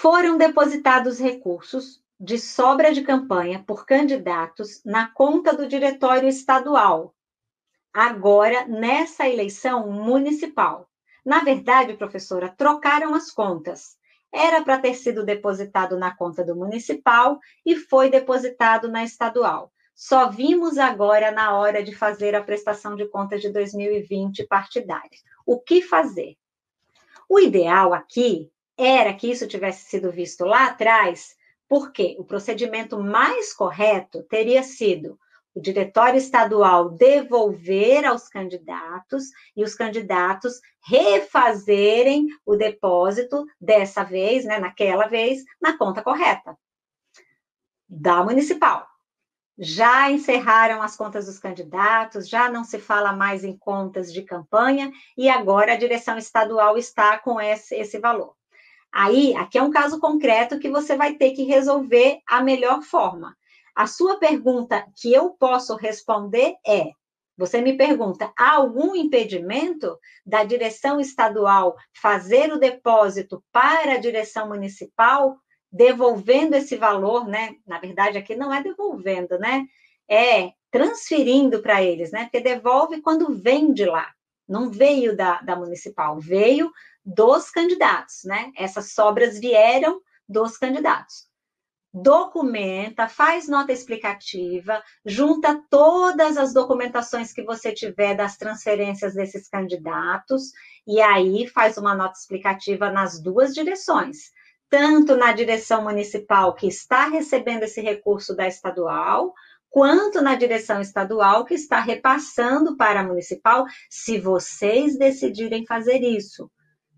foram depositados recursos de sobra de campanha por candidatos na conta do diretório estadual, agora nessa eleição municipal. Na verdade, professora, trocaram as contas. Era para ter sido depositado na conta do municipal e foi depositado na estadual. Só vimos agora na hora de fazer a prestação de contas de 2020 partidária. O que fazer? O ideal aqui era que isso tivesse sido visto lá atrás, porque o procedimento mais correto teria sido o diretório estadual devolver aos candidatos e os candidatos refazerem o depósito dessa vez, né, naquela vez, na conta correta da municipal. Já encerraram as contas dos candidatos, já não se fala mais em contas de campanha e agora a direção estadual está com esse, esse valor. Aí, aqui é um caso concreto que você vai ter que resolver a melhor forma. A sua pergunta que eu posso responder é: você me pergunta, há algum impedimento da direção estadual fazer o depósito para a direção municipal, devolvendo esse valor, né? Na verdade, aqui não é devolvendo, né? É transferindo para eles, né? Porque devolve quando vem de lá, não veio da, da municipal, veio dos candidatos, né? Essas sobras vieram dos candidatos documenta, faz nota explicativa, junta todas as documentações que você tiver das transferências desses candidatos, e aí faz uma nota explicativa nas duas direções, tanto na direção municipal que está recebendo esse recurso da estadual, quanto na direção estadual que está repassando para a municipal, se vocês decidirem fazer isso,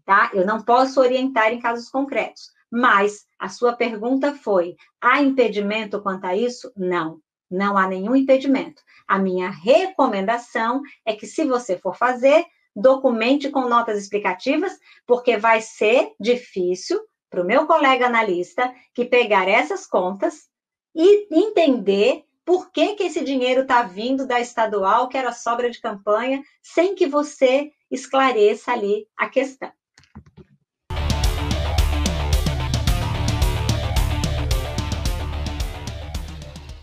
tá? Eu não posso orientar em casos concretos, mas a sua pergunta foi: há impedimento quanto a isso? Não, não há nenhum impedimento. A minha recomendação é que, se você for fazer, documente com notas explicativas, porque vai ser difícil para o meu colega analista que pegar essas contas e entender por que, que esse dinheiro está vindo da estadual, que era sobra de campanha, sem que você esclareça ali a questão.